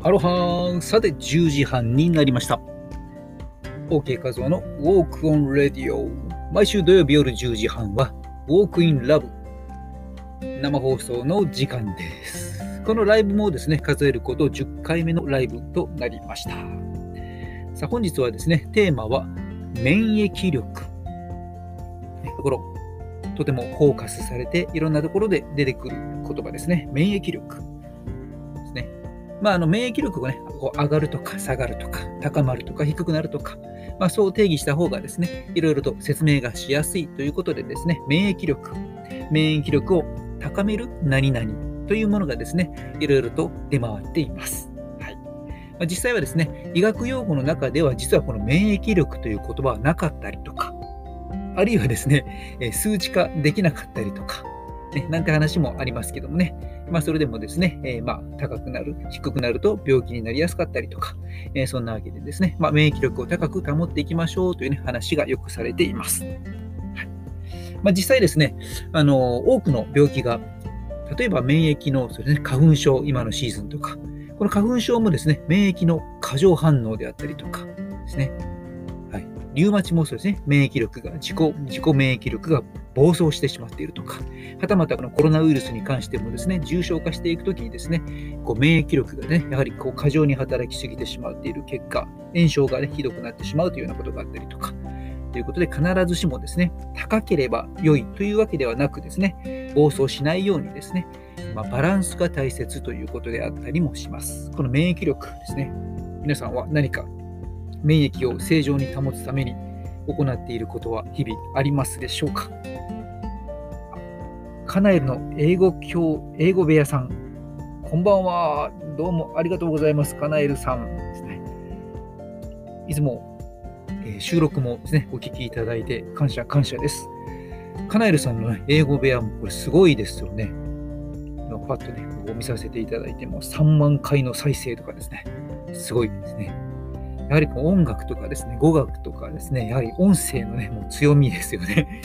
アロハーさて10時半になりました。OK 画像の Walk on Radio 毎週土曜日夜10時半は Walk in Love 生放送の時間です。このライブもですね数えること10回目のライブとなりました。さあ本日はですねテーマは免疫力。ところとてもフォーカスされていろんなところで出てくる言葉ですね。免疫力。まあ、あの免疫力がね、こう上がるとか下がるとか、高まるとか低くなるとか、まあ、そう定義した方がですね、いろいろと説明がしやすいということでですね、免疫力、免疫力を高める何々というものがですね、いろいろと出回っています。はいまあ、実際はですね、医学用語の中では実はこの免疫力という言葉はなかったりとか、あるいはですね、数値化できなかったりとか、ね、なんて話もありますけどもね、まあ、それでもですね、えー、まあ、高くなる、低くなると病気になりやすかったりとか、えー、そんなわけでですね、まあ、免疫力を高く保っていきましょうという、ね、話がよくされています。はい。まあ、実際ですね、あの多くの病気が、例えば免疫のそれ、ね、花粉症、今のシーズンとか、この花粉症もですね、免疫の過剰反応であったりとかですね、はい。リウマチもそうですね、免疫力が、自己、自己免疫力が暴走してしまっているとか、はたまたこのコロナウイルスに関してもですね、重症化していくときにですね、こう免疫力がね、やはりこう過剰に働きすぎてしまっている結果、炎症がね、ひどくなってしまうというようなことがあったりとか、ということで必ずしもですね、高ければ良いというわけではなくですね、暴走しないようにですね、まあ、バランスが大切ということであったりもします。この免疫力ですね、皆さんは何か免疫を正常に保つために行っていることは日々ありますでしょうか？カナエルの英語教、英語部屋さん、こんばんは。どうもありがとうございます。カナエルさんですね。いつも、えー、収録もですね、お聞きいただいて感謝感謝です。カナエルさんの、ね、英語部屋もこれすごいですよね。今パッとね、こう見させていただいても3万回の再生とかですね。すごいですね。やはりこう音楽とかですね、語学とかですね、やはり音声のね、もう強みですよね。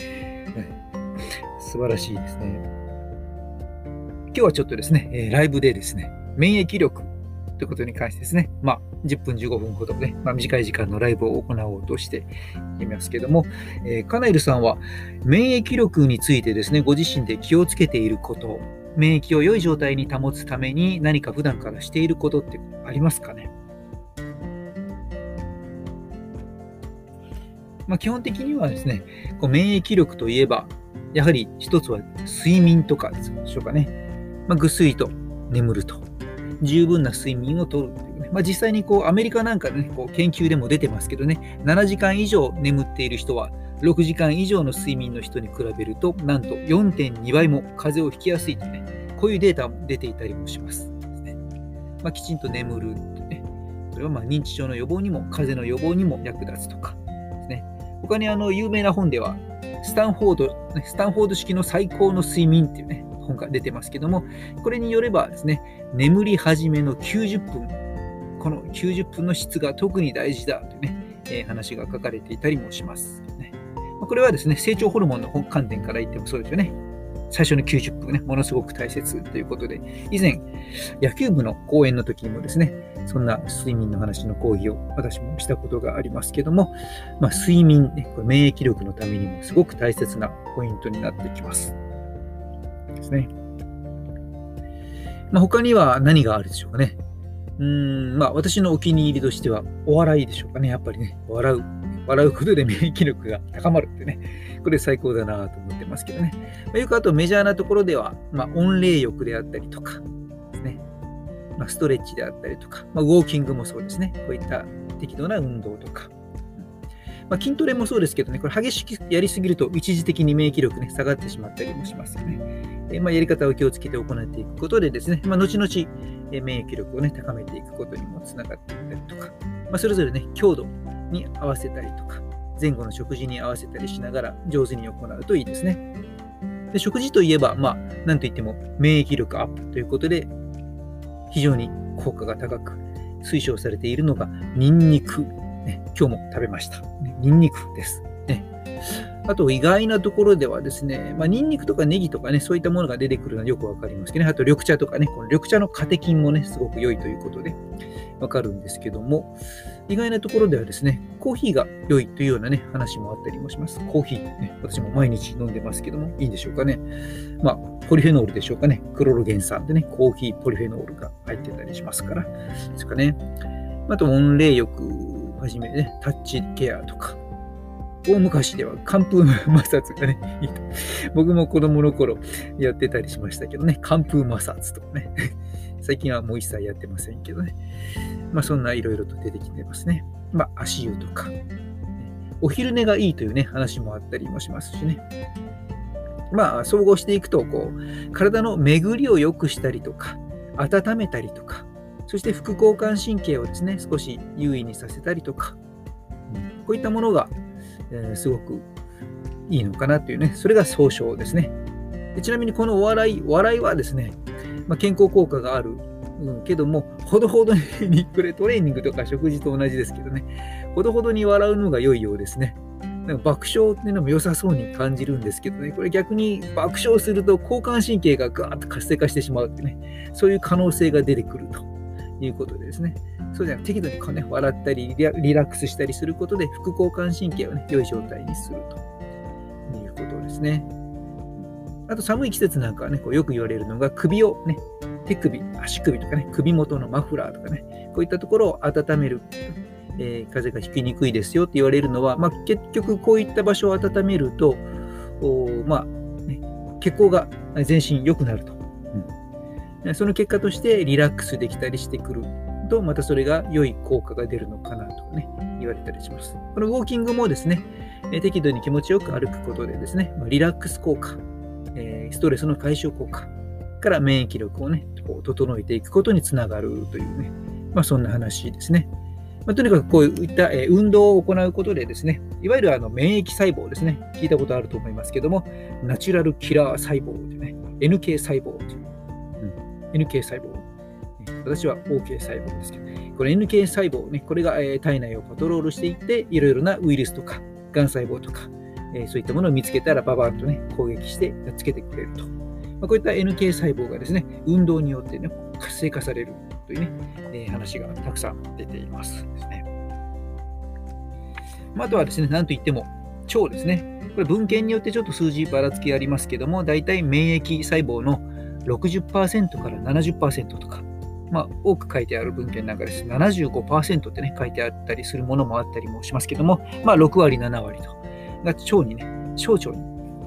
素晴らしいですね。今日はちょっとですね、えライブでですね、免疫力ということに関してですね、まあ、10分15分ほどね、まあ、短い時間のライブを行おうとしていますけども、えー、カナエルさんは免疫力についてですね、ご自身で気をつけていること、免疫を良い状態に保つために何か普段からしていることってありますかね？まあ、基本的にはですね、こう免疫力といえば、やはり一つは睡眠とかでしょうかね。まあ、ぐっすりと眠ると。十分な睡眠をとるというね。まあ、実際にこうアメリカなんかでね、こう研究でも出てますけどね、7時間以上眠っている人は、6時間以上の睡眠の人に比べると、なんと4.2倍も風邪をひきやすいとね、こういうデータも出ていたりもします。まあ、きちんと眠るとね、それはま認知症の予防にも、風邪の予防にも役立つとか、他にあの有名な本では、スタンフォード、スタンフォード式の最高の睡眠っていうね、本が出てますけども、これによればですね、眠り始めの90分、この90分の質が特に大事だというね、え、話が書かれていたりもします、これはですね、成長ホルモンの観点から言ってもそうですよね。最初の90分ね、ものすごく大切ということで、以前、野球部の講演の時にもですね、そんな睡眠の話の講義を私もしたことがありますけども、まあ、睡眠、ね、これ免疫力のためにもすごく大切なポイントになってきます。ですね。まあ、他には何があるでしょうかね。うん、まあ私のお気に入りとしてはお笑いでしょうかね。やっぱりね、笑う。笑うことで免疫力が高まるってね。これ最高だなと思ってますけどね。まあ、よくあとメジャーなところでは、まあ、温冷浴であったりとかですね。まあ、ストレッチであったりとか、まあ、ウォーキングもそうですね。こういった適度な運動とか。まあ、筋トレもそうですけどね、これ激しくやりすぎると一時的に免疫力ね、下がってしまったりもしますよね。えまあ、やり方を気をつけて行っていくことでですね、まあ、後々、え免疫力をね、高めていくことにもつながっていったりとか、まあ、それぞれね、強度に合わせたりとか、前後の食事に合わせたりしながら上手に行うといいですね。で食事といえば、まあ、なんといっても免疫力アップということで、非常に効果が高く推奨されているのがニンニク。ね、今日も食べました。ニンニクです。ね。あと意外なところではですね、まあ、ニンニクとかネギとかね、そういったものが出てくるのはよくわかりますけどね。あと緑茶とかね、この緑茶のカテキンもね、すごく良いということでわかるんですけども、意外なところではですね、コーヒーが良いというようなね、話もあったりもします。コーヒー、ね、私も毎日飲んでますけども、いいんでしょうかね。まあ、ポリフェノールでしょうかね。クロロゲン酸でね、コーヒーポリフェノールが入ってたりしますから。ですかね。あと、温冷浴はじめね、タッチケアとか、大昔では寒風摩擦がね、僕も子供の頃やってたりしましたけどね、寒風摩擦とかね、最近はもう一切やってませんけどね、まあそんないろいろと出てきてますね。まあ足湯とか、お昼寝がいいというね、話もあったりもしますしね。まあ総合していくと、こう、体の巡りを良くしたりとか、温めたりとか、そして副交感神経をですね、少し優位にさせたりとか、こういったものがえ、すごくいいのかなというね、それが総称ですね。でちなみにこのお笑い、笑いはですね、まあ、健康効果がある、うん、けども、ほどほどに、これトレーニングとか食事と同じですけどね、ほどほどに笑うのが良いようですね。なんか爆笑っていうのも良さそうに感じるんですけどね、これ逆に爆笑すると交感神経がガーッと活性化してしまうってね、そういう可能性が出てくるということでですね、そうじゃなく適度にこう、ね、笑ったりリラックスしたりすることで副交感神経を、ね、良い状態にするということですね。あと寒い季節なんかはね、こうよく言われるのが首をね、手首、足首とかね、首元のマフラーとかね、こういったところを温める、えー、風邪がひきにくいですよって言われるのは、まあ、結局こういった場所を温めると、まあね、血行が全身良くなると。うん、その結果としてリラックスできたりしてくると、またそれが良い効果が出るのかなとね、言われたりします。このウォーキングもですね、適度に気持ちよく歩くことでですね、リラックス効果、ストレスの解消効果から免疫力をね、こう整えていくことにつながるというね、まあ、そんな話ですね。まあ、とにかくこういった運動を行うことでですね、いわゆるあの免疫細胞ですね、聞いたことあると思いますけども、ナチュラルキラー細胞というね、NK 細胞という、うん、NK 細胞私は OK 細胞ですけど、これ NK 細胞ね、これが、え体内をパトロールしていって、いろいろなウイルスとか、がん細胞とか、えそういったものを見つけたらババッとね、攻撃してやっつけてくれると。ま、こういった NK 細胞がですね、運動によってね、活性化されるというね、え話がたくさん出ていますですね。まあ、あとはですね、なんといっても、腸ですね。これ文献によってちょっと数字ばらつきありますけども、大体免疫細胞の60%から70%とか、まあ、多く書いてある文献なんかです。75%ってね、書いてあったりするものもあったりもしますけども、まあ、6割、7割と、が腸にね、小腸に、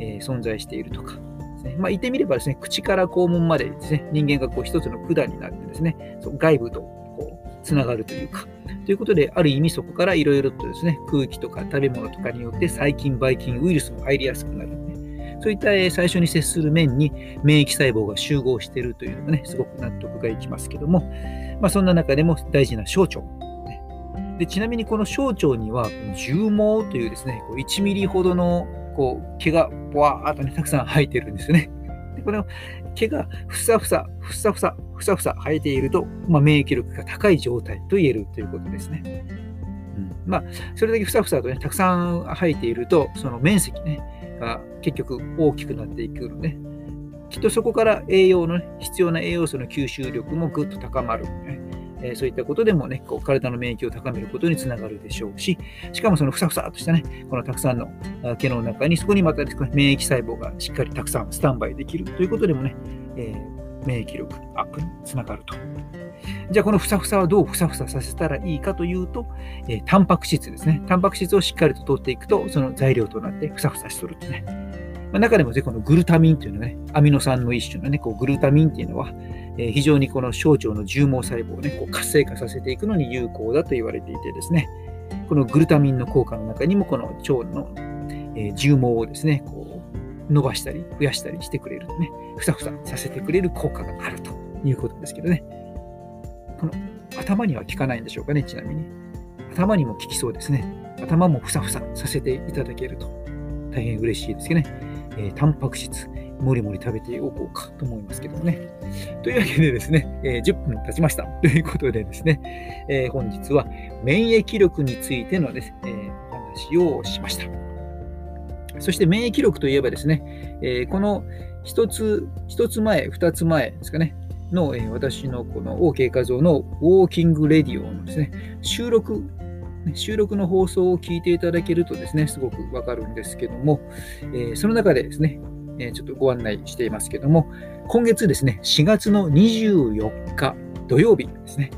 えー、存在しているとかですね。まあ、言ってみればですね、口から肛門までですね、人間がこう一つの管になってですね、そ外部とこう、つながるというか、ということで、ある意味そこからいろいろとですね、空気とか食べ物とかによって細菌、ばい菌、ウイルスも入りやすくなる。そういった最初に接する面に免疫細胞が集合しているというのがね、すごく納得がいきますけども、まあ、そんな中でも大事な小腸。でちなみにこの小腸には、重毛というですね、こう1ミリほどのこう毛がボワーっとね、たくさん生えてるんですよね。でこの毛がふさふさ、ふさふさ、ふさふさ生えていると、まあ、免疫力が高い状態と言えるということですね。うん、まあ、それだけふさふさとね、たくさん生えていると、その面積ね、が結局大きくなっていくので、きっとそこから栄養の、ね、必要な栄養素の吸収力もぐっと高まる、ね。えー、そういったことでもね、こう体の免疫を高めることにつながるでしょうし、しかもそのふさふさとしたね、このたくさんの毛の中に、そこにまた、免疫細胞がしっかりたくさんスタンバイできるということでもね、えー、免疫力アップにつながると。じゃあこのふさふさはどうふさふささせたらいいかというと、えー、タンパク質ですね。タンパク質をしっかりと取っていくと、その材料となってふさふさしとるとね。まあ、中でも、ね、このグルタミンというのはね、アミノ酸の一種のね、こうグルタミンっていうのは、えー、非常にこの小腸の重毛細胞をね、こう活性化させていくのに有効だと言われていてですね、このグルタミンの効果の中にも、この腸の、えー、重毛をですね、こう伸ばしたり増やしたりしてくれるとね、ふさふささせてくれる効果があるということですけどね。この頭には効かないんでしょうかね、ちなみに。頭にも効きそうですね。頭もふさふささせていただけると大変嬉しいですけどね。えー、タンパク質、もりもり食べておこうかと思いますけどもね。というわけでですね、えー、10分経ちました。ということでですね、えー、本日は免疫力についてのです、ね、えお話をしました。そして免疫力といえばですね、え、この1つ、1つ前、2つ前ですかね、の、えー、私のこの OK 画像のウォーキングレディオのですね、収録、収録の放送を聞いていただけるとですね、すごくわかるんですけども、えー、その中でですね、えちょっとご案内していますけども、今月ですね、4月の24日土曜日ですね、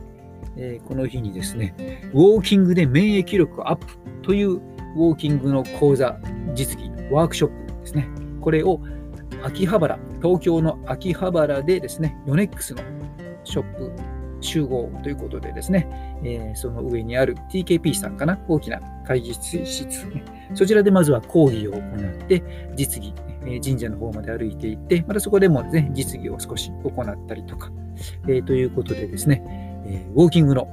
えこの日にですね、ウォーキングで免疫力アップというウォーキングの講座、実技、ワークショップですね、これを秋葉原、東京の秋葉原でですね、ヨネックスのショップ集合ということでですね、えー、その上にある TKP さんかな、大きな会議室、ね、そちらでまずは講義を行って、実技、えー、神社の方まで歩いていって、またそこでもですね、実技を少し行ったりとか、えー、ということでですね、えウォーキングの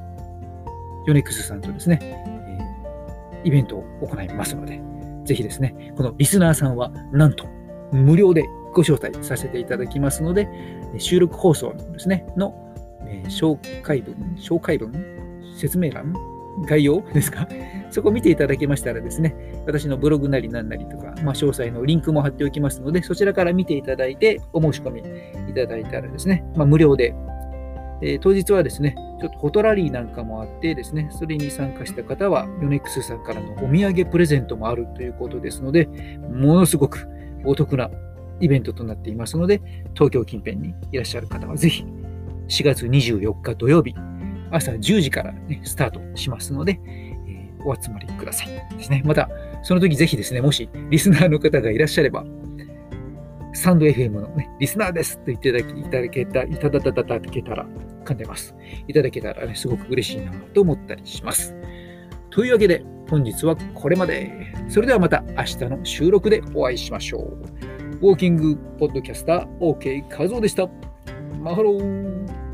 ヨネックスさんとですね、えイベントを行いますので、ぜひですね、このリスナーさんはなんと無料でご招待させていただきますので、収録放送のですね、の、え、紹介文、紹介文、説明欄、概要ですか？そこを見ていただけましたらですね、私のブログなりなんなりとか、まあ、詳細のリンクも貼っておきますので、そちらから見ていただいて、お申し込みいただいたらですね、まあ、無料で、えー、当日はですね、ちょっとフォトラリーなんかもあってですね、それに参加した方は、ヨネックスさんからのお土産プレゼントもあるということですので、ものすごくお得なイベントとなっていますので、東京近辺にいらっしゃる方はぜひ、4月24日土曜日、朝10時から、ね、スタートしますので、えー、お集まりください。ですね。また、その時ぜひですね、もしリスナーの方がいらっしゃれば、サンド FM の、ね、リスナーですと言っていただけた、いただたたけたら、噛んでます。いただけたらね、すごく嬉しいなと思ったりします。というわけで、本日はこれまで。それではまた明日の収録でお会いしましょう。ウォーキングポッドキャスター OK 和夫でした。マハロー